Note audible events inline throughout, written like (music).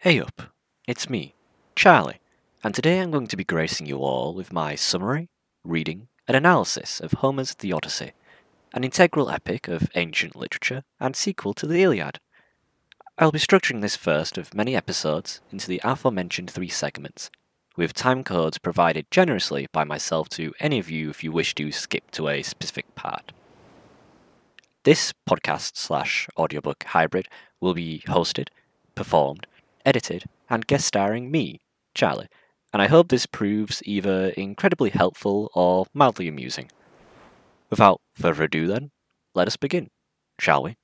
Hey up, it's me, Charlie, and today I'm going to be gracing you all with my summary, reading, and analysis of Homer's The Odyssey, an integral epic of ancient literature and sequel to the Iliad. I'll be structuring this first of many episodes into the aforementioned three segments, with time codes provided generously by myself to any of you if you wish to skip to a specific part. This podcast slash audiobook hybrid will be hosted, performed, edited, and guest starring me, Charlie, and I hope this proves either incredibly helpful or mildly amusing. Without further ado, then, let us begin, shall we?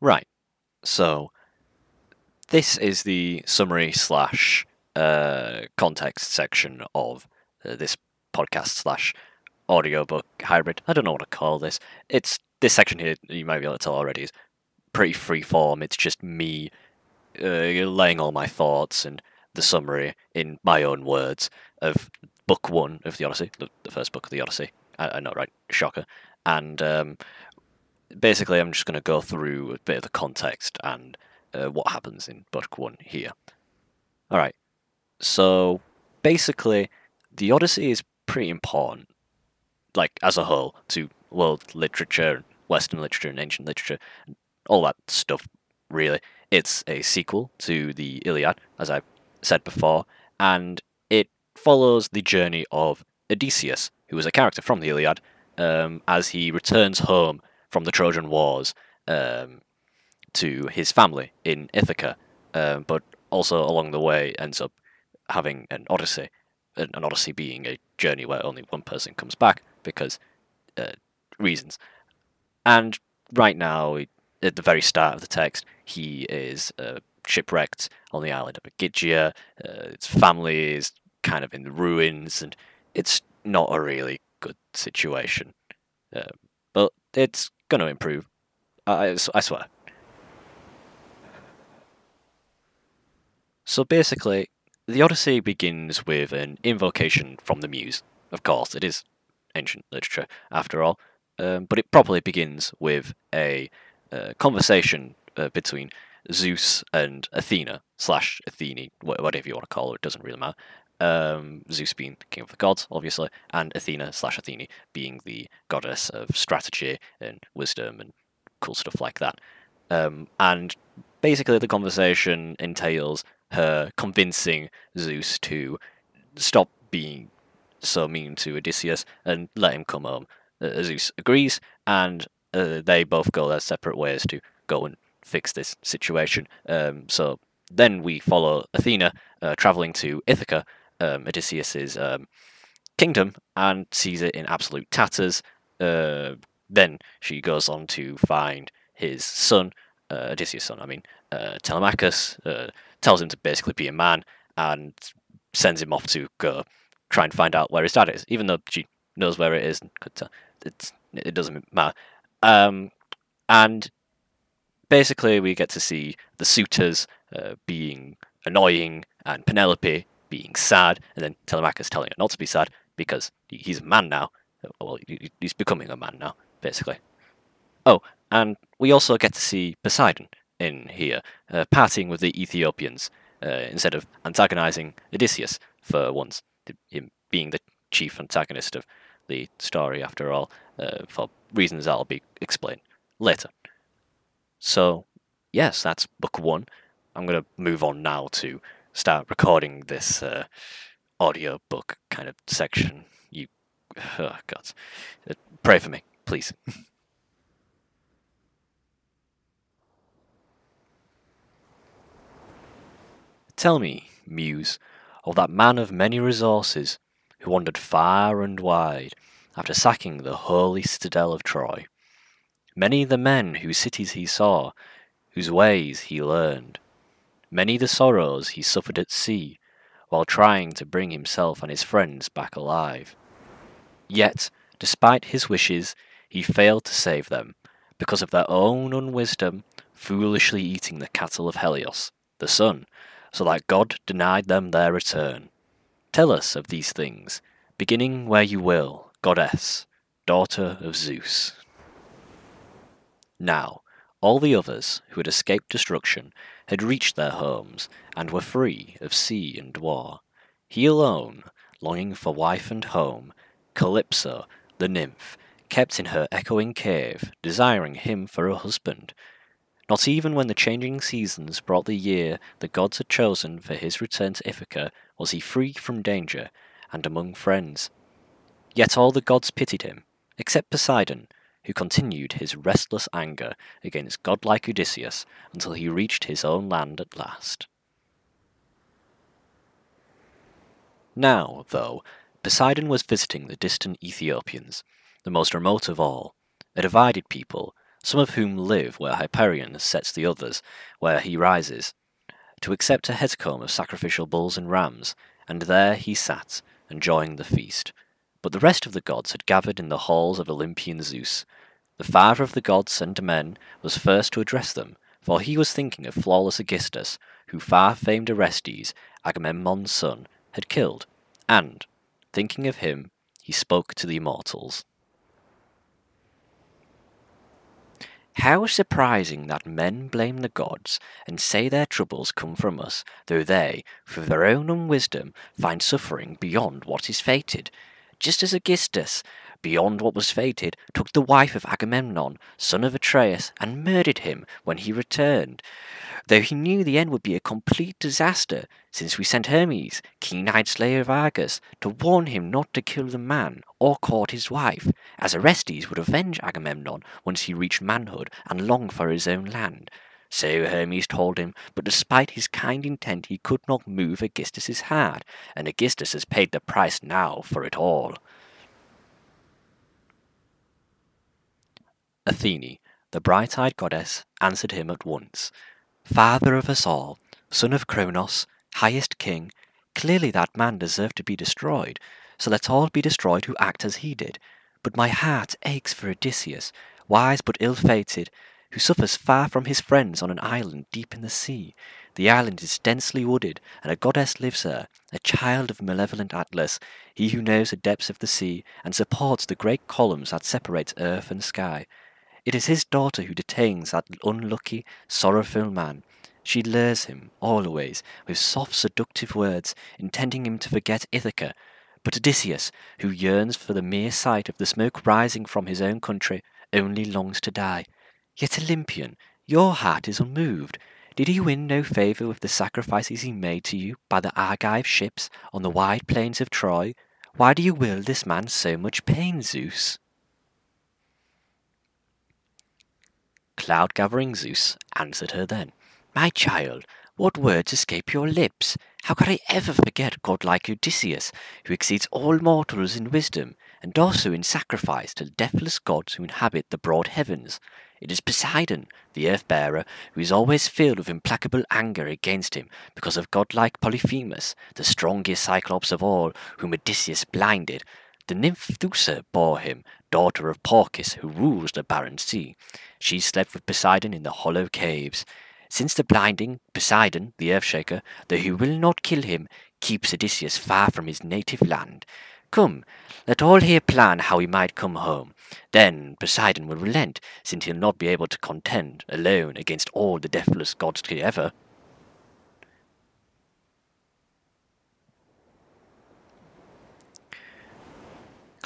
Right, so this is the summary slash uh, context section of uh, this podcast slash audiobook hybrid. I don't know what to call this. It's this section here. You might be able to tell already is pretty free form. It's just me uh, laying all my thoughts and the summary in my own words of book one of the Odyssey, the, the first book of the Odyssey. I, I know, right? Shocker. And um, basically, I'm just going to go through a bit of the context and uh, what happens in book one here. All right. So basically, the Odyssey is pretty important, like as a whole, to world literature, Western literature, and ancient literature, all that stuff. Really, it's a sequel to the Iliad, as I said before, and it follows the journey of Odysseus, who is a character from the Iliad, um, as he returns home from the Trojan Wars um, to his family in Ithaca, um, but also along the way ends up having an odyssey, an odyssey being a journey where only one person comes back because uh, reasons. And right now, at the very start of the text, he is uh, shipwrecked on the island of Ogygia. Uh, his family is kind of in the ruins, and it's not a really good situation. Uh, but it's going to improve. I, I swear. So basically, the Odyssey begins with an invocation from the Muse. Of course, it is ancient literature after all, um, but it properly begins with a uh, conversation uh, between Zeus and Athena slash Athene, whatever you want to call it doesn't really matter. Um, Zeus being the king of the gods, obviously, and Athena slash Athene being the goddess of strategy and wisdom and cool stuff like that. Um, and basically, the conversation entails her convincing Zeus to stop being so mean to Odysseus and let him come home. Uh, Zeus agrees, and uh, they both go their separate ways to go and fix this situation. Um, so then we follow Athena uh, traveling to Ithaca, um, Odysseus's um, kingdom, and sees it in absolute tatters. Uh, then she goes on to find his son, uh, Odysseus' son, I mean, uh, Telemachus, uh, tells him to basically be a man and sends him off to go try and find out where his dad is, even though she knows where it is. It doesn't matter. Um, and basically, we get to see the suitors uh, being annoying and Penelope being sad, and then Telemachus telling her not to be sad because he's a man now. Well, he's becoming a man now, basically. Oh, and we also get to see Poseidon in here, uh, partying with the Ethiopians uh, instead of antagonizing Odysseus for once, him being the chief antagonist of the story after all, uh, for reasons that'll be explained later. So, yes, that's book one. I'm going to move on now to start recording this uh, audio book kind of section. You, oh God, uh, pray for me, please. (laughs) Tell me, Muse, of that man of many resources who wandered far and wide after sacking the holy citadel of Troy. Many the men whose cities he saw, whose ways he learned. Many the sorrows he suffered at sea, while trying to bring himself and his friends back alive. Yet, despite his wishes, he failed to save them, because of their own unwisdom, foolishly eating the cattle of Helios, the sun, so that God denied them their return. Tell us of these things, beginning where you will, goddess, daughter of Zeus. Now, all the others who had escaped destruction had reached their homes and were free of sea and war. He alone, longing for wife and home, Calypso, the nymph, kept in her echoing cave, desiring him for a husband. Not even when the changing seasons brought the year the gods had chosen for his return to Ithaca was he free from danger and among friends. Yet all the gods pitied him, except Poseidon, who continued his restless anger against godlike Odysseus until he reached his own land at last. Now, though, Poseidon was visiting the distant Ethiopians, the most remote of all, a divided people, some of whom live where Hyperion sets the others, where he rises, to accept a hecatomb of sacrificial bulls and rams, and there he sat, enjoying the feast. But the rest of the gods had gathered in the halls of Olympian Zeus. The father of the gods and men was first to address them, for he was thinking of flawless Aegisthus, who far famed Orestes, Agamemnon's son, had killed, and, thinking of him, he spoke to the immortals. How surprising that men blame the gods and say their troubles come from us, though they, through their own unwisdom, find suffering beyond what is fated. Just as Aegisthus, beyond what was fated, took the wife of Agamemnon, son of Atreus, and murdered him when he returned, though he knew the end would be a complete disaster, since we sent Hermes, keen-eyed slayer of Argus, to warn him not to kill the man or court his wife, as Orestes would avenge Agamemnon once he reached manhood and longed for his own land. So Hermes told him, but despite his kind intent he could not move Aegisthus's heart, and Aegisthus has paid the price now for it all. Athene, the bright-eyed goddess, answered him at once. Father of us all, son of Cronos, highest king, clearly that man deserved to be destroyed, so let all be destroyed who act as he did. But my heart aches for Odysseus, wise but ill-fated, who suffers far from his friends on an island deep in the sea. The island is densely wooded, and a goddess lives there, a child of malevolent Atlas, he who knows the depths of the sea, and supports the great columns that separate earth and sky. It is his daughter who detains that unlucky, sorrowful man. She lures him, always, with soft seductive words, intending him to forget Ithaca. But Odysseus, who yearns for the mere sight of the smoke rising from his own country, only longs to die. Yet, Olympian, your heart is unmoved. Did he win no favour with the sacrifices he made to you by the Argive ships on the wide plains of Troy? Why do you will this man so much pain, Zeus? Cloud gathering Zeus answered her then, My child, what words escape your lips? How could I ever forget godlike Odysseus, who exceeds all mortals in wisdom, and also in sacrifice to the deathless gods who inhabit the broad heavens? It is Poseidon, the earth bearer, who is always filled with implacable anger against him because of godlike Polyphemus, the strongest Cyclops of all, whom Odysseus blinded. The nymph Thoosa bore him, daughter of Phorcys, who rules the barren sea. She slept with Poseidon in the hollow caves. Since the blinding, Poseidon, the Earthshaker, though he will not kill him, keeps Odysseus far from his native land. Come, let all here plan how he might come home. Then Poseidon will relent, since he'll not be able to contend alone against all the deathless gods together.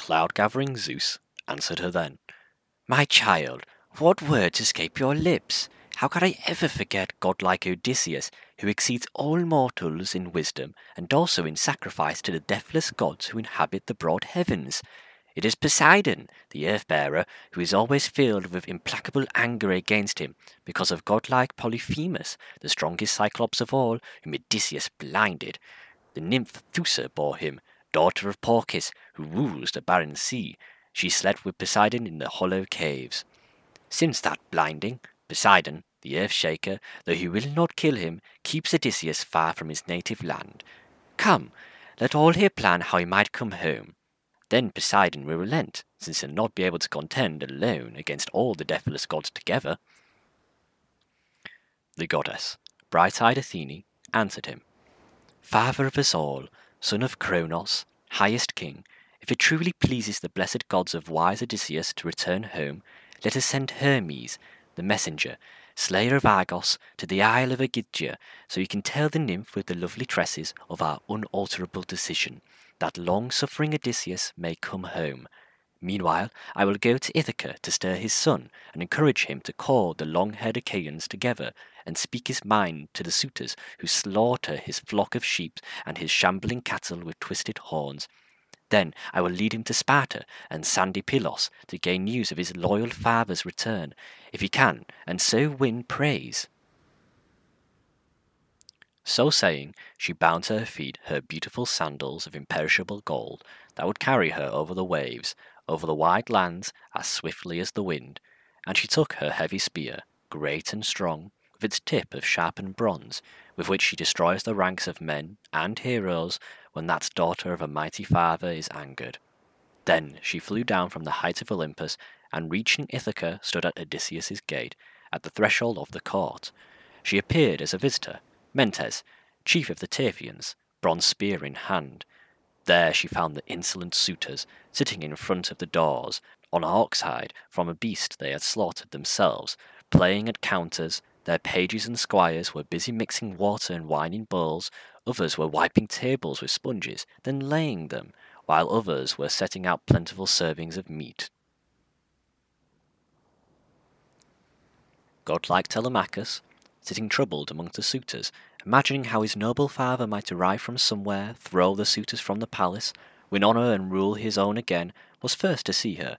Cloud gathering Zeus answered her then, My child, what words escape your lips? How could I ever forget godlike Odysseus, who exceeds all mortals in wisdom, and also in sacrifice to the deathless gods who inhabit the broad heavens? It is Poseidon, the earth bearer, who is always filled with implacable anger against him, because of godlike Polyphemus, the strongest Cyclops of all, whom Odysseus blinded. The nymph Thoosa bore him, daughter of Phorcys, who rules the barren sea. She slept with Poseidon in the hollow caves. Since that blinding, Poseidon, the earth shaker, though he will not kill him, keeps Odysseus far from his native land. Come, let all here plan how he might come home. Then Poseidon will relent, since he'll not be able to contend alone against all the deathless gods together. The goddess, bright-eyed Athene, answered him, Father of us all, son of Cronos, highest king, if it truly pleases the blessed gods of wise Odysseus to return home, let us send Hermes, the messenger, slayer of Argus, to the Isle of Ogygia, so he can tell the nymph with the lovely tresses of our unalterable decision, that long-suffering Odysseus may come home. Meanwhile, I will go to Ithaca to stir his son, and encourage him to call the long-haired Achaeans together, and speak his mind to the suitors who slaughter his flock of sheep and his shambling cattle with twisted horns. Then I will lead him to Sparta and sandy Pylos to gain news of his loyal father's return, if he can, and so win praise. So saying, she bound to her feet her beautiful sandals of imperishable gold that would carry her over the waves, over the wide lands as swiftly as the wind, and she took her heavy spear, great and strong, with its tip of sharpened bronze, with which she destroys the ranks of men and heroes when that daughter of a mighty father is angered. Then she flew down from the height of Olympus, and reaching Ithaca stood at Odysseus's gate, at the threshold of the court. She appeared as a visitor, Mentes, chief of the Taphians, bronze spear in hand. There she found the insolent suitors, sitting in front of the doors, on ox hide from a beast they had slaughtered themselves, playing at counters, their pages and squires were busy mixing water and wine in bowls, others were wiping tables with sponges, then laying them, while others were setting out plentiful servings of meat. Godlike Telemachus, sitting troubled among the suitors, imagining how his noble father might arrive from somewhere, throw the suitors from the palace, win honour and rule his own again, was first to see her.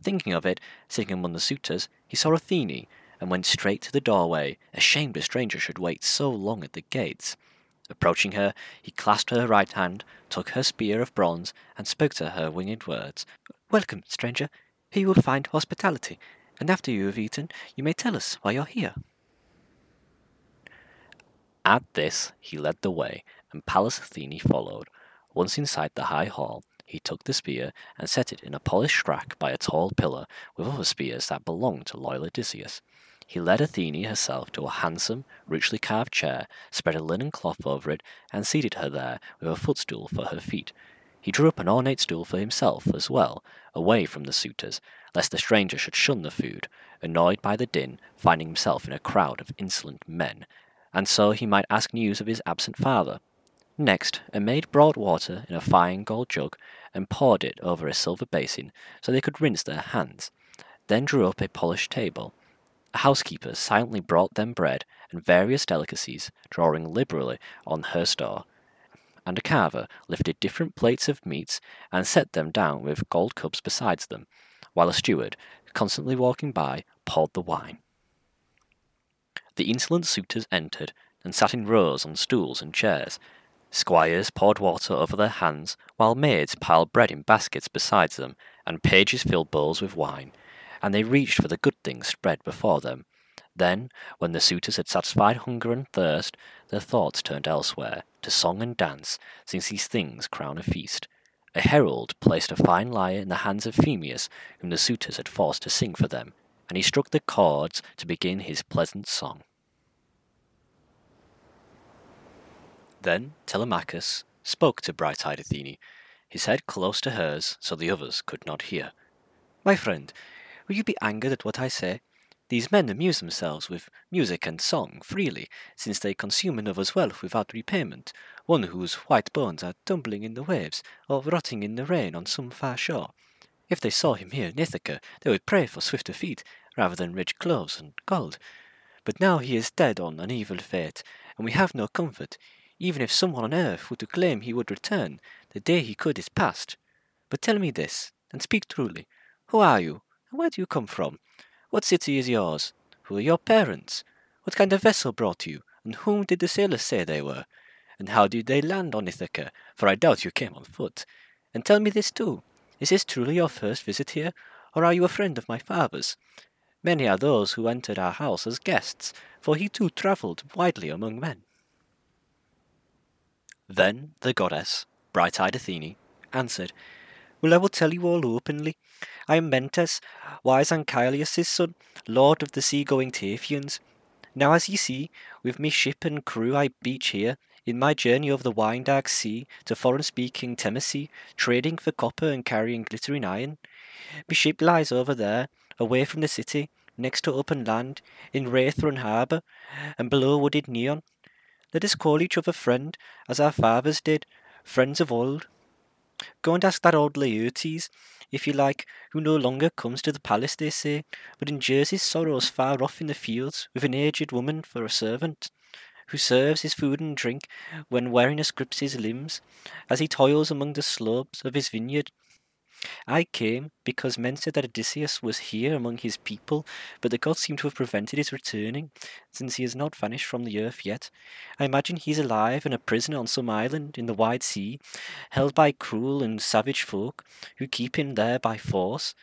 Thinking of it, sitting among the suitors, he saw Athene, and went straight to the doorway, ashamed a stranger should wait so long at the gates. Approaching her, he clasped her right hand, took her spear of bronze, and spoke to her winged words. Welcome, stranger. Here you will find hospitality, and after you have eaten, you may tell us why you're here. At this, he led the way, and Pallas Athene followed. Once inside the high hall, he took the spear and set it in a polished rack by a tall pillar with other spears that belonged to loyal Odysseus. He led Athene herself to a handsome, richly carved chair, spread a linen cloth over it, and seated her there with a footstool for her feet. He drew up an ornate stool for himself as well, away from the suitors, lest the stranger should shun the food, annoyed by the din, finding himself in a crowd of insolent men, and so he might ask news of his absent father. Next, a maid brought water in a fine gold jug and poured it over a silver basin so they could rinse their hands, then drew up a polished table a housekeeper silently brought them bread and various delicacies, drawing liberally on her store, and a carver lifted different plates of meats and set them down with gold cups beside them, while a steward, constantly walking by, poured the wine. The insolent suitors entered and sat in rows on stools and chairs. Squires poured water over their hands, while maids piled bread in baskets beside them, and pages filled bowls with wine and they reached for the good things spread before them. Then, when the suitors had satisfied hunger and thirst, their thoughts turned elsewhere, to song and dance, since these things crown a feast. A herald placed a fine lyre in the hands of Phemius, whom the suitors had forced to sing for them, and he struck the chords to begin his pleasant song. Then Telemachus spoke to bright-eyed Athene, his head close to hers so the others could not hear. My friend, Will you be angered at what I say? These men amuse themselves with music and song freely, since they consume another's wealth without repayment, one whose white bones are tumbling in the waves, or rotting in the rain on some far shore. If they saw him here in Ithaca, they would pray for swifter feet, rather than rich clothes and gold. But now he is dead on an evil fate, and we have no comfort. Even if someone on earth were to claim he would return, the day he could is past. But tell me this, and speak truly. Who are you? And where do you come from? What city is yours? Who are your parents? What kind of vessel brought you? And whom did the sailors say they were? And how did they land on Ithaca? For I doubt you came on foot. And tell me this too. Is this truly your first visit here? Or are you a friend of my father's? Many are those who entered our house as guests, for he too travelled widely among men. Then the goddess, bright-eyed Athene, answered, Well, I will tell you all openly. I am Mentes, wise Anchialus' son, lord of the sea-going Taphians. Now as ye see, with me ship and crew I beach here, in my journey over the dark sea to foreign-speaking Temese, trading for copper and carrying glittering iron. Me ship lies over there, away from the city, next to open land, in Rheithron harbour, and below wooded Neion. Let us call each other friend, as our fathers did, friends of old. Go and ask that old Laertes, if you like, who no longer comes to the palace, they say, but endures his sorrows far off in the fields, with an aged woman for a servant, who serves his food and drink when weariness grips his limbs, as he toils among the slopes of his vineyard. I came because men said that Odysseus was here among his people, but the gods seem to have prevented his returning, since he has not vanished from the earth yet. I imagine he is alive and a prisoner on some island in the wide sea, held by cruel and savage folk, who keep him there by force.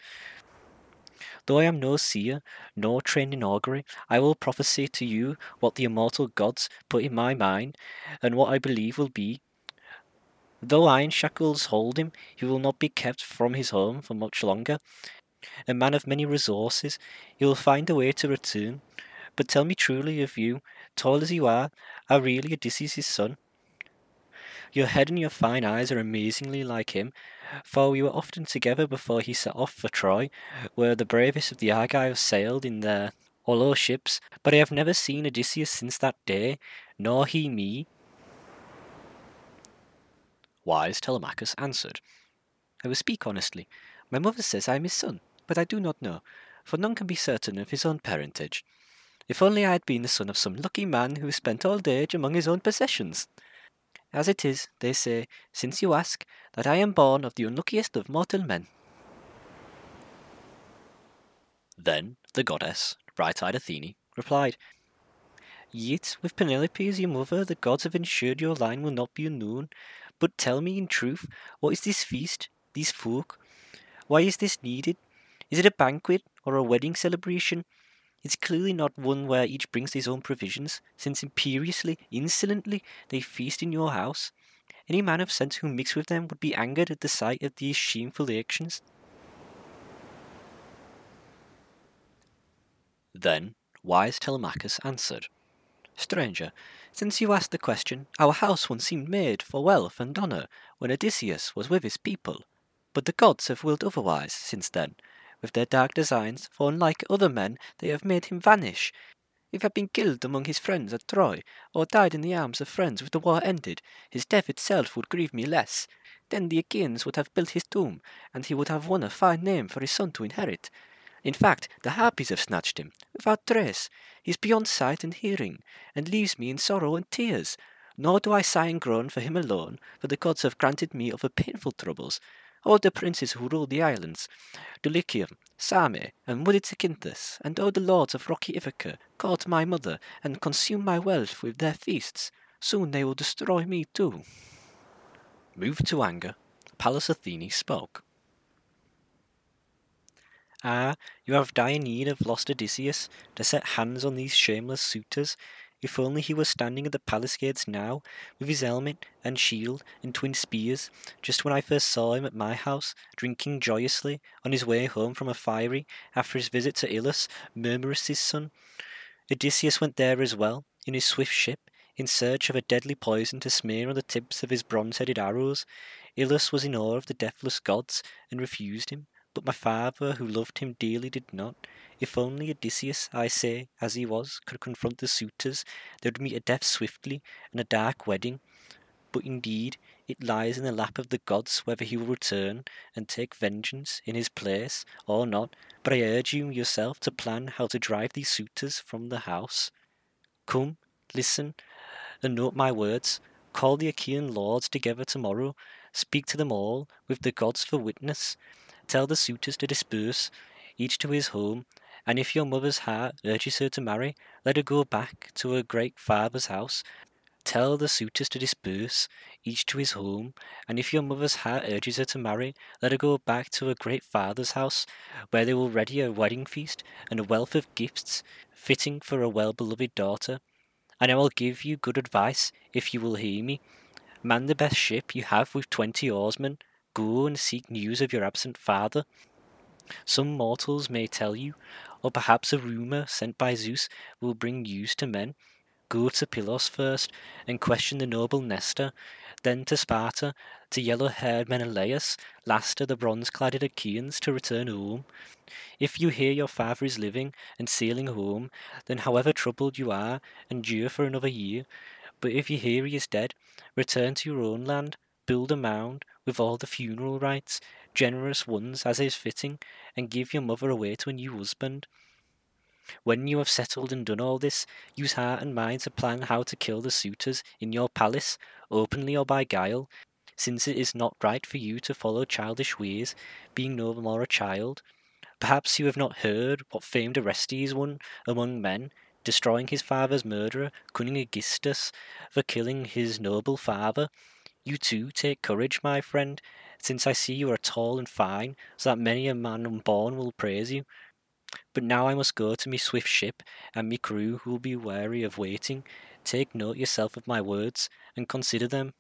Though I am no seer, nor trained in augury, I will prophesy to you what the immortal gods put in my mind, and what I believe will be Though iron shackles hold him, he will not be kept from his home for much longer. A man of many resources, he will find a way to return. But tell me truly of you, tall as you are, are really Odysseus' son. Your head and your fine eyes are amazingly like him, for we were often together before he set off for Troy, where the bravest of the Argives sailed in their hollow ships, but I have never seen Odysseus since that day, nor he me. Wise Telemachus answered, I will speak honestly. My mother says I am his son, but I do not know, for none can be certain of his own parentage. If only I had been the son of some lucky man who spent all day among his own possessions. As it is, they say, since you ask, that I am born of the unluckiest of mortal men. Then the goddess, bright-eyed Athene, replied, Yet, with Penelope as your mother, the gods have ensured your line will not be unknown, but tell me in truth, what is this feast, these folk? Why is this needed? Is it a banquet or a wedding celebration? It's clearly not one where each brings his own provisions, since imperiously, insolently, they feast in your house. Any man of sense who mixed with them would be angered at the sight of these shameful actions. Then wise Telemachus answered, Stranger, since you asked the question, our house once seemed made for wealth and honour when Odysseus was with his people, but the gods have willed otherwise since then, with their dark designs, for unlike other men they have made him vanish. If he had been killed among his friends at Troy, or died in the arms of friends with the war ended, his death itself would grieve me less. Then the Achaeans would have built his tomb, and he would have won a fine name for his son to inherit. In fact, the Harpies have snatched him, without trace. He is beyond sight and hearing, and leaves me in sorrow and tears. Nor do I sigh and groan for him alone, for the gods have granted me other painful troubles. All the princes who rule the islands, Dulichium, Same, and Zacynthus, and all the lords of rocky Ithaca, to my mother, and consume my wealth with their feasts. Soon they will destroy me too. Moved to anger, Pallas Athene spoke. Ah, you have dire need of lost Odysseus to set hands on these shameless suitors. If only he were standing at the palace gates now, with his helmet and shield and twin spears, just when I first saw him at my house, drinking joyously on his way home from Ephyre after his visit to Ilus, Mermerus' son. Odysseus went there as well, in his swift ship, in search of a deadly poison to smear on the tips of his bronze-headed arrows. Ilus was in awe of the deathless gods, and refused him. But my father, who loved him dearly, did not. If only Odysseus, I say, as he was, could confront the suitors, they would meet a death swiftly, and a dark wedding. But indeed, it lies in the lap of the gods whether he will return and take vengeance in his place or not. But I urge you yourself to plan how to drive these suitors from the house. Come, listen, and note my words. Call the Achaean lords together tomorrow. Speak to them all, with the gods for witness. Tell the suitors to disperse, each to his home, and if your mother's heart urges her to marry, let her go back to her great father's house. Tell the suitors to disperse, each to his home, and if your mother's heart urges her to marry, let her go back to her great father's house, where they will ready a wedding feast and a wealth of gifts fitting for a well beloved daughter. And I will give you good advice if you will hear me. Man the best ship you have with twenty oarsmen, Go and seek news of your absent father. Some mortals may tell you, or perhaps a rumour sent by Zeus will bring news to men. Go to Pylos first, and question the noble Nestor, then to Sparta, to yellow-haired Menelaus, last to the bronze-cladded Achaeans to return home. If you hear your father is living and sailing home, then however troubled you are, endure for another year. But if you hear he is dead, return to your own land, build a mound with all the funeral rites, generous ones as is fitting, and give your mother away to a new husband. When you have settled and done all this, use heart and mind to plan how to kill the suitors in your palace, openly or by guile, since it is not right for you to follow childish ways, being no more a child. Perhaps you have not heard what famed Orestes won among men, destroying his father's murderer, cunning Aegisthus, for killing his noble father. You too take courage, my friend, since I see you are tall and fine, so that many a man unborn will praise you. But now I must go to me swift ship, and me crew who will be weary of waiting. Take note yourself of my words, and consider them.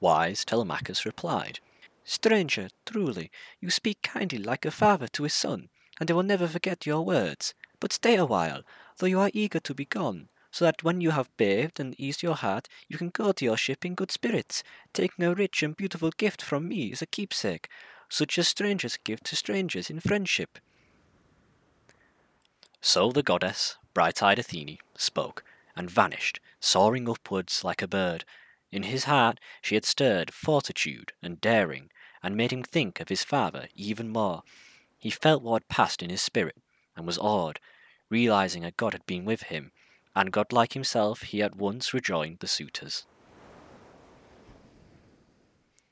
Wise Telemachus replied, Stranger, truly, you speak kindly like a father to his son, and I will never forget your words. But stay a while, though you are eager to be gone, so that when you have bathed and eased your heart, you can go to your ship in good spirits, taking a rich and beautiful gift from me as a keepsake, such as strangers give to strangers in friendship. So the goddess, bright eyed Athene, spoke, and vanished, soaring upwards like a bird. In his heart she had stirred fortitude and daring, and made him think of his father even more. He felt what had passed in his spirit, and was awed, realizing a god had been with him, and godlike himself he at once rejoined the suitors.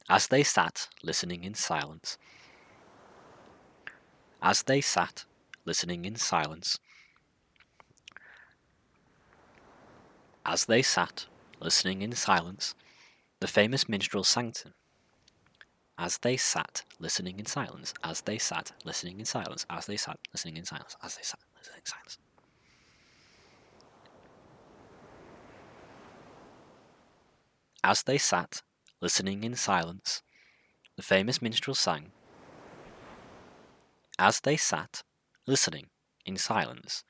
As they sat, listening in silence, as they sat, listening in silence, as they sat, listening in silence, the famous minstrel sang to them. As they sat, listening in silence, as they sat, listening in silence, as they sat, listening in silence, as they sat, listening in silence. As they sat, listening in silence, the famous minstrel sang. As they sat, listening in silence,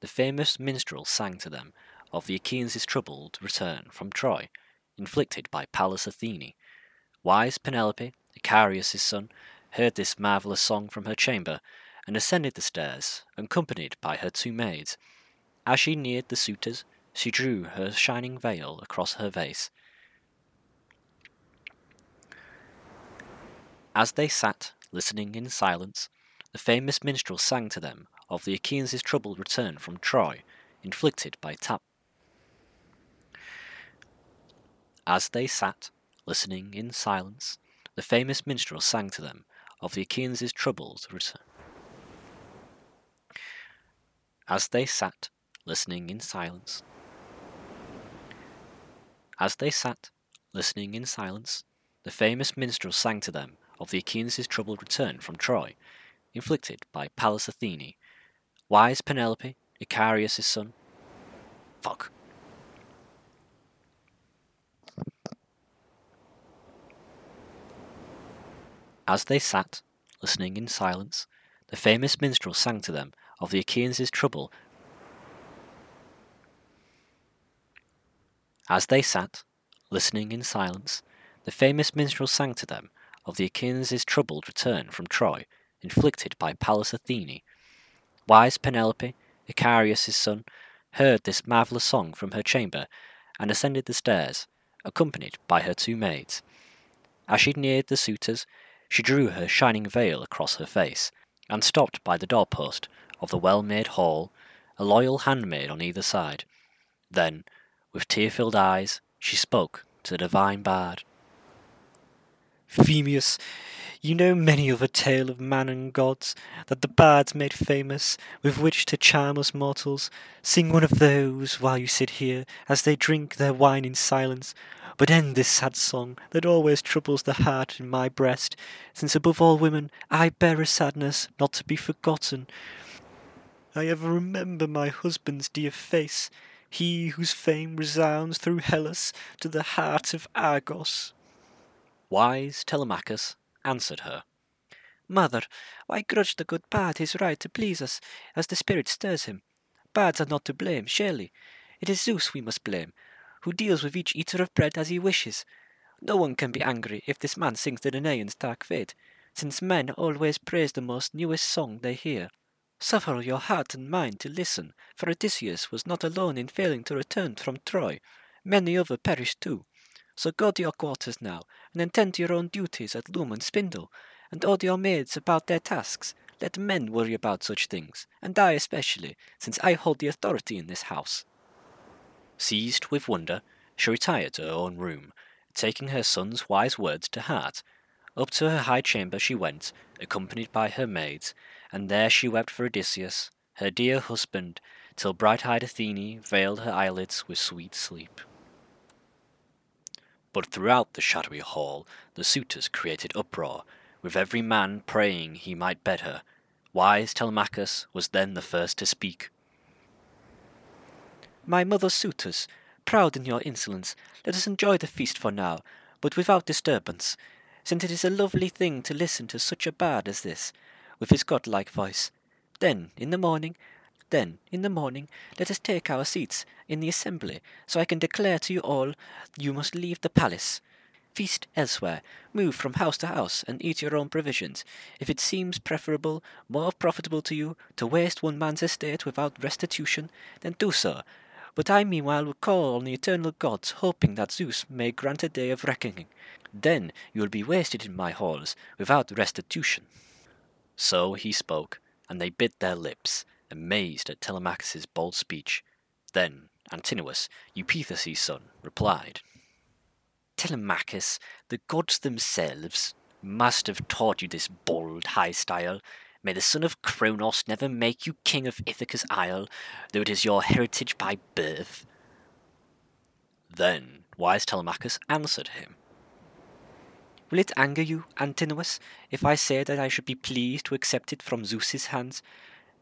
the famous minstrel sang to them of the Achaeans' troubled return from Troy, inflicted by Pallas Athene. Wise Penelope, Icarius' son, heard this marvellous song from her chamber, and ascended the stairs, accompanied by her two maids. As she neared the suitors, she drew her shining veil across her face. As they sat, listening in silence, the famous minstrel sang to them of the Achaeans' troubled return from Troy, inflicted by Tap. As they sat, listening in silence, the famous minstrel sang to them of the Achaeans' troubled return. As they sat, listening in silence, as they sat, listening in silence, the famous minstrel sang to them of the Achaeans' troubled return from Troy, inflicted by Pallas Athene. Wise Penelope, Icarius' son. Fuck. As they sat, listening in silence, the famous minstrel sang to them of the Achaeans' trouble. As they sat, listening in silence, the famous minstrel sang to them of the Achaeans' troubled return from Troy, inflicted by Pallas Athene. Wise Penelope, Icarius' son, heard this marvellous song from her chamber, and ascended the stairs, accompanied by her two maids. As she neared the suitors, she drew her shining veil across her face, and stopped by the doorpost of the well-made hall, a loyal handmaid on either side. Then, with tear-filled eyes, she spoke to the divine bard. Phemius, you know many of a tale of man and gods that the bards made famous, with which to charm us mortals. Sing one of those while you sit here, as they drink their wine in silence. But end this sad song that always troubles the heart in my breast, since above all women I bear a sadness not to be forgotten. I ever remember my husband's dear face, he whose fame resounds through Hellas to the heart of Argos. Wise Telemachus answered her. Mother, why grudge the good bard his right to please us, as the spirit stirs him? bards are not to blame, surely. It is Zeus we must blame, who deals with each eater of bread as he wishes. No one can be angry if this man sings the Danaans' dark fate, since men always praise the most newest song they hear. Suffer your heart and mind to listen, for Odysseus was not alone in failing to return from Troy. Many other perished too. So go to your quarters now, and attend to your own duties at loom and spindle, and order your maids about their tasks. Let men worry about such things, and I especially, since I hold the authority in this house. Seized with wonder, she retired to her own room, taking her son's wise words to heart. Up to her high chamber she went, accompanied by her maids, and there she wept for Odysseus, her dear husband, till bright-eyed Athene veiled her eyelids with sweet sleep. But throughout the shadowy hall the suitors created uproar, with every man praying he might bed her. Wise Telemachus was then the first to speak. My mother's suitors, proud in your insolence, let us enjoy the feast for now, but without disturbance, since it is a lovely thing to listen to such a bard as this, with his godlike voice. Then, in the morning, then, in the morning, let us take our seats in the assembly, so I can declare to you all you must leave the palace. Feast elsewhere, move from house to house, and eat your own provisions. If it seems preferable, more profitable to you, to waste one man's estate without restitution, then do so. But I meanwhile will call on the eternal gods, hoping that Zeus may grant a day of reckoning. Then you will be wasted in my halls, without restitution. So he spoke, and they bit their lips, amazed at Telemachus's bold speech. Then Antinous, Eupeithes' son, replied. Telemachus, the gods themselves must have taught you this bold high style. May the son of Cronos never make you king of Ithaca's isle, though it is your heritage by birth. Then wise Telemachus answered him. Will it anger you, Antinous, if I say that I should be pleased to accept it from Zeus's hands?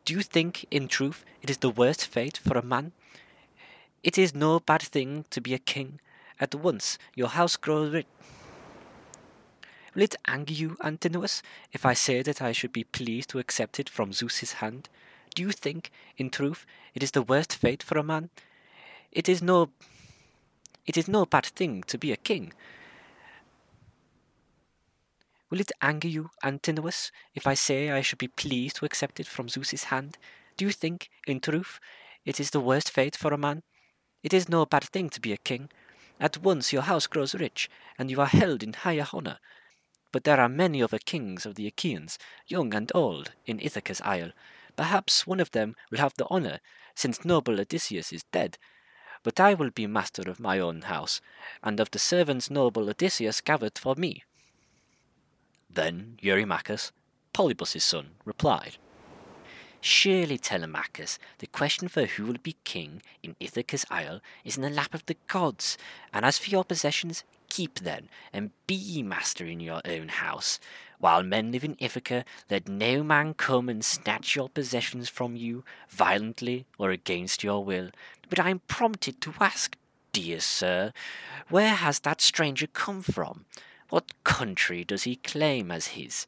Do you think, in truth, it is the worst fate for a man? It is no bad thing to be a king. At once your house grows rich. Will it anger you, Antinous, if I say that I should be pleased to accept it from Zeus's hand? Do you think, in truth, it is the worst fate for a man? It is no it is no bad thing to be a king. Will it anger you, Antinous, if I say I should be pleased to accept it from Zeus's hand? Do you think, in truth, it is the worst fate for a man? It is no bad thing to be a king. At once your house grows rich, and you are held in higher honour. But there are many other kings of the Achaeans, young and old, in Ithaca's isle. Perhaps one of them will have the honour, since noble Odysseus is dead. But I will be master of my own house, and of the servants noble Odysseus gathered for me. Then Eurymachus, Polybus' son, replied. Surely, Telemachus, the question for who will be king in Ithaca's isle is in the lap of the gods, and as for your possessions, keep them, and be master in your own house. While men live in Ithaca, let no man come and snatch your possessions from you, violently or against your will. But I am prompted to ask, dear sir, where has that stranger come from? What country does he claim as his?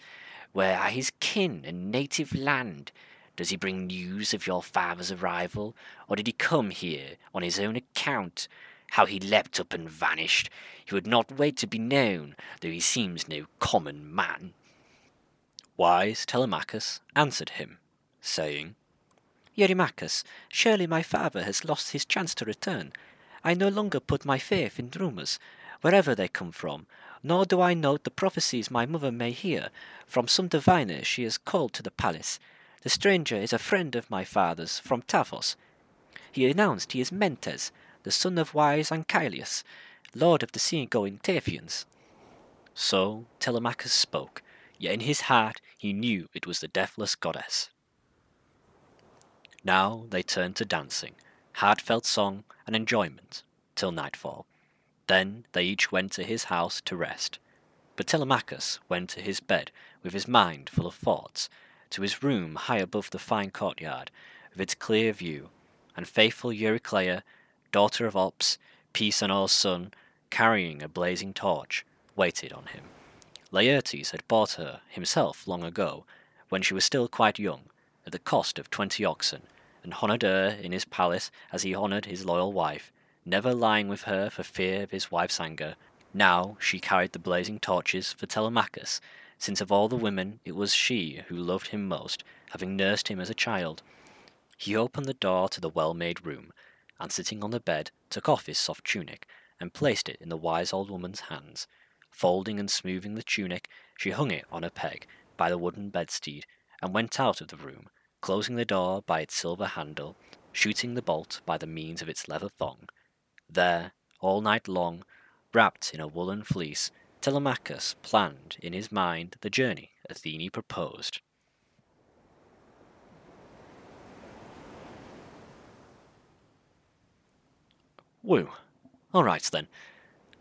Where are his kin and native land? Does he bring news of your father's arrival, or did he come here on his own account? How he leapt up and vanished! He would not wait to be known, though he seems no common man. Wise Telemachus answered him, saying, Eurymachus, surely my father has lost his chance to return. I no longer put my faith in rumours, wherever they come from, nor do I note the prophecies my mother may hear from some diviner she has called to the palace. The stranger is a friend of my father's from Taphos. He announced he is Mentes, the son of wise Anchialus, lord of the sea-going Taphians. So Telemachus spoke, yet in his heart he knew it was the deathless goddess. Now they turned to dancing, heartfelt song, and enjoyment, till nightfall. Then they each went to his house to rest. But Telemachus went to his bed with his mind full of thoughts, to his room high above the fine courtyard, with its clear view, and faithful Eurycleia, daughter of Ops, Peisenor's son, carrying a blazing torch, waited on him. Laertes had bought her himself long ago, when she was still quite young, at the cost of twenty oxen, and honoured her in his palace as he honoured his loyal wife, never lying with her for fear of his wife's anger. Now she carried the blazing torches for Telemachus, since of all the women it was she who loved him most, having nursed him as a child. He opened the door to the well made room, and sitting on the bed, took off his soft tunic, and placed it in the wise old woman's hands. Folding and smoothing the tunic, she hung it on a peg by the wooden bedstead, and went out of the room, closing the door by its silver handle, shooting the bolt by the means of its leather thong. There, all night long, wrapped in a woolen fleece, Telemachus planned in his mind the journey Athene proposed. Woo. Alright then.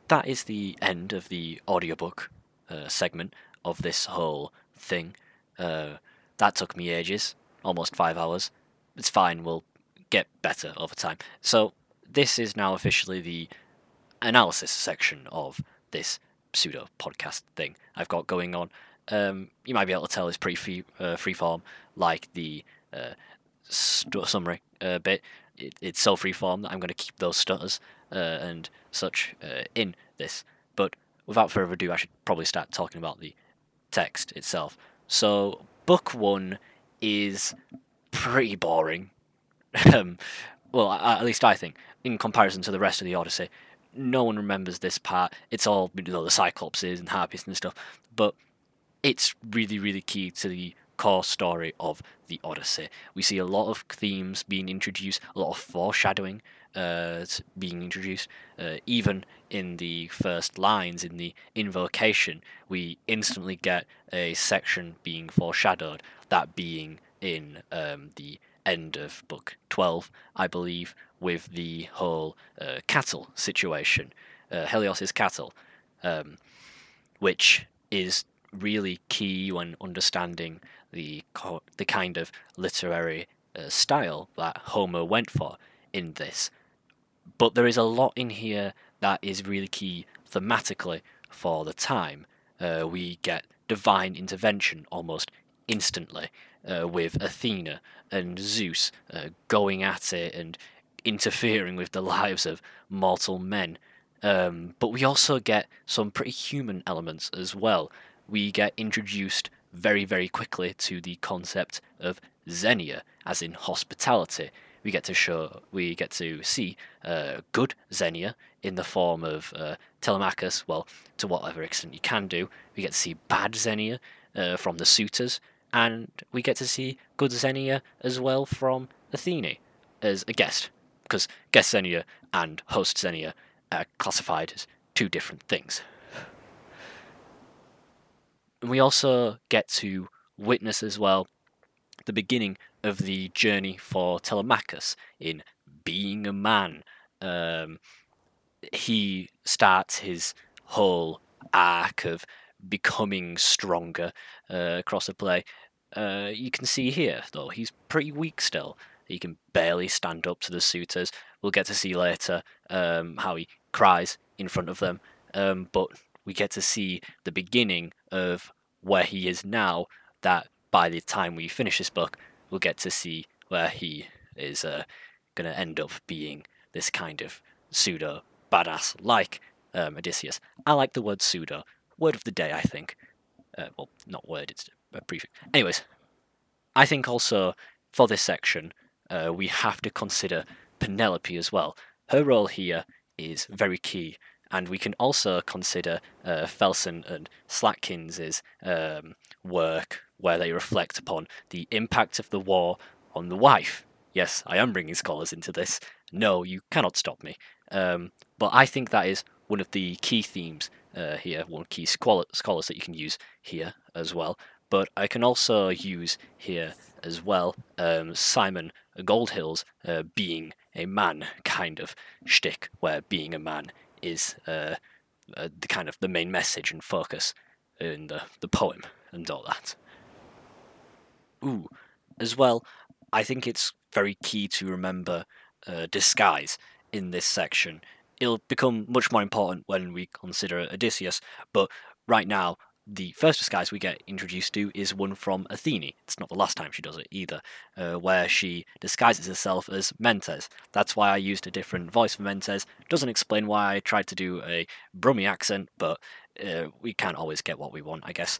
That is the end of the audiobook uh, segment of this whole thing. Uh, that took me ages, almost five hours. It's fine, we'll get better over time. So, this is now officially the analysis section of this pseudo podcast thing I've got going on. Um, you might be able to tell it's pretty free, uh, freeform, like the uh, st- summary uh, bit. It, it's so freeform that I'm going to keep those stutters uh, and such uh, in this. But without further ado, I should probably start talking about the text itself. So, book one is pretty boring. (laughs) um, well, at least I think, in comparison to the rest of the Odyssey. No one remembers this part. It's all you know, the Cyclopses and Harpies and stuff, but it's really, really key to the core story of the Odyssey. We see a lot of themes being introduced, a lot of foreshadowing uh, being introduced. Uh, even in the first lines in the invocation, we instantly get a section being foreshadowed, that being in um, the end of book 12, I believe, with the whole uh, cattle situation, uh, Helios's cattle, um, which is really key when understanding the co- the kind of literary uh, style that Homer went for in this. But there is a lot in here that is really key thematically for the time. Uh, we get divine intervention almost instantly uh, with Athena and Zeus uh, going at it and interfering with the (laughs) lives of mortal men. Um, but we also get some pretty human elements as well. We get introduced very, very quickly to the concept of xenia, as in hospitality. We get to show, we get to see uh, good xenia in the form of uh, Telemachus. Well, to whatever extent you can do. We get to see bad xenia uh, from the suitors, and we get to see good xenia as well from Athene as a guest, because guest xenia and host xenia are classified as two different things. We also get to witness as well the beginning of the journey for Telemachus in being a man. Um, he starts his whole arc of becoming stronger uh, across the play. Uh, you can see here, though, he's pretty weak still. He can barely stand up to the suitors. We'll get to see later um, how he cries in front of them. Um, but we get to see the beginning of where he is now. That by the time we finish this book, we'll get to see where he is uh, going to end up being this kind of pseudo badass like um, Odysseus. I like the word pseudo. Word of the day, I think. Uh, well, not word, it's a. Anyways, I think also for this section, uh, we have to consider Penelope as well. Her role here is very key, and we can also consider uh, Felson and Slatkin's um, work where they reflect upon the impact of the war on the wife. Yes, I am bringing scholars into this. No, you cannot stop me. Um, but I think that is one of the key themes uh, here, one key scholars that you can use here as well. But I can also use here as well um, Simon Goldhill's uh, being a man kind of shtick, where being a man is uh, uh, the kind of the main message and focus in the, the poem and all that. Ooh, as well, I think it's very key to remember uh, disguise in this section. It'll become much more important when we consider Odysseus, but right now the first disguise we get introduced to is one from Athene. It's not the last time she does it either, uh, where she disguises herself as Mentes. That's why I used a different voice for Mentes. Doesn't explain why I tried to do a Brummy accent, but uh, we can't always get what we want, I guess.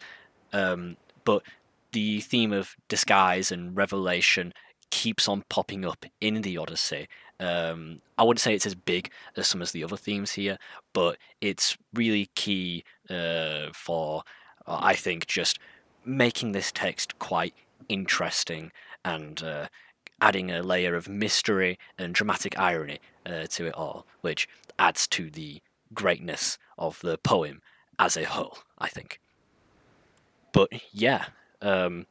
Um, but the theme of disguise and revelation keeps on popping up in the Odyssey. Um, I wouldn't say it's as big as some of the other themes here, but it's really key uh, for, uh, I think, just making this text quite interesting and uh, adding a layer of mystery and dramatic irony uh, to it all, which adds to the greatness of the poem as a whole, I think. But yeah, um,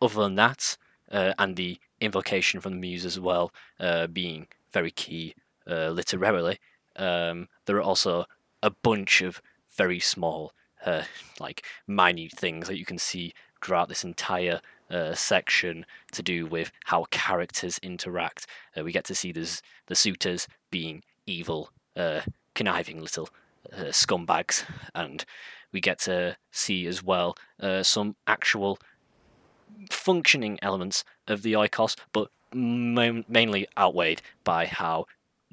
other than that, uh, and the invocation from the muse as well, uh, being very key uh, literarily. Um, there are also a bunch of very small, uh, like minute things that you can see throughout this entire uh, section to do with how characters interact. Uh, we get to see the suitors being evil, conniving little scumbags, and we get to see as well some actual functioning elements of the oikos, but mainly outweighed by how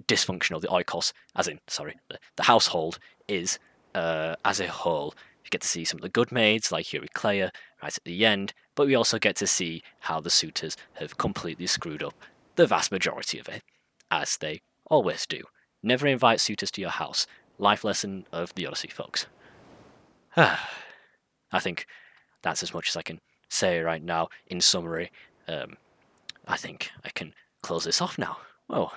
dysfunctional the oikos, as in, sorry, the, household is uh, as a whole. You get to see some of the good maids, like Eurycleia, right at the end, but we also get to see how the suitors have completely screwed up the vast majority of it, as they always do. Never invite suitors to your house. Life lesson of the Odyssey, folks. (sighs) I think that's as much as I can say right now in summary. Um, I think I can close this off now. Whoa.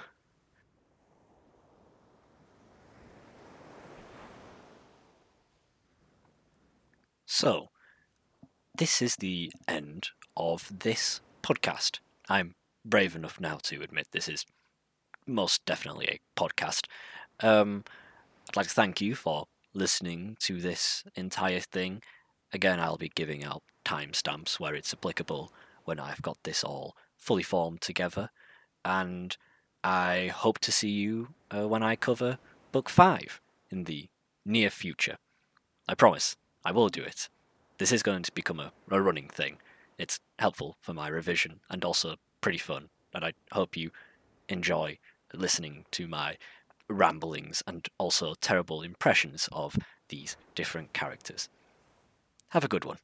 So, this is the end of this podcast. I'm brave enough now to admit this is most definitely a podcast. Um, I'd like to thank you for listening to this entire thing. Again, I'll be giving out timestamps where it's applicable when I've got this all fully formed together. And I hope to see you uh, when I cover Book 5 in the near future. I promise, I will do it. This is going to become a, a running thing. It's helpful for my revision and also pretty fun. And I hope you enjoy listening to my ramblings and also terrible impressions of these different characters. Have a good one.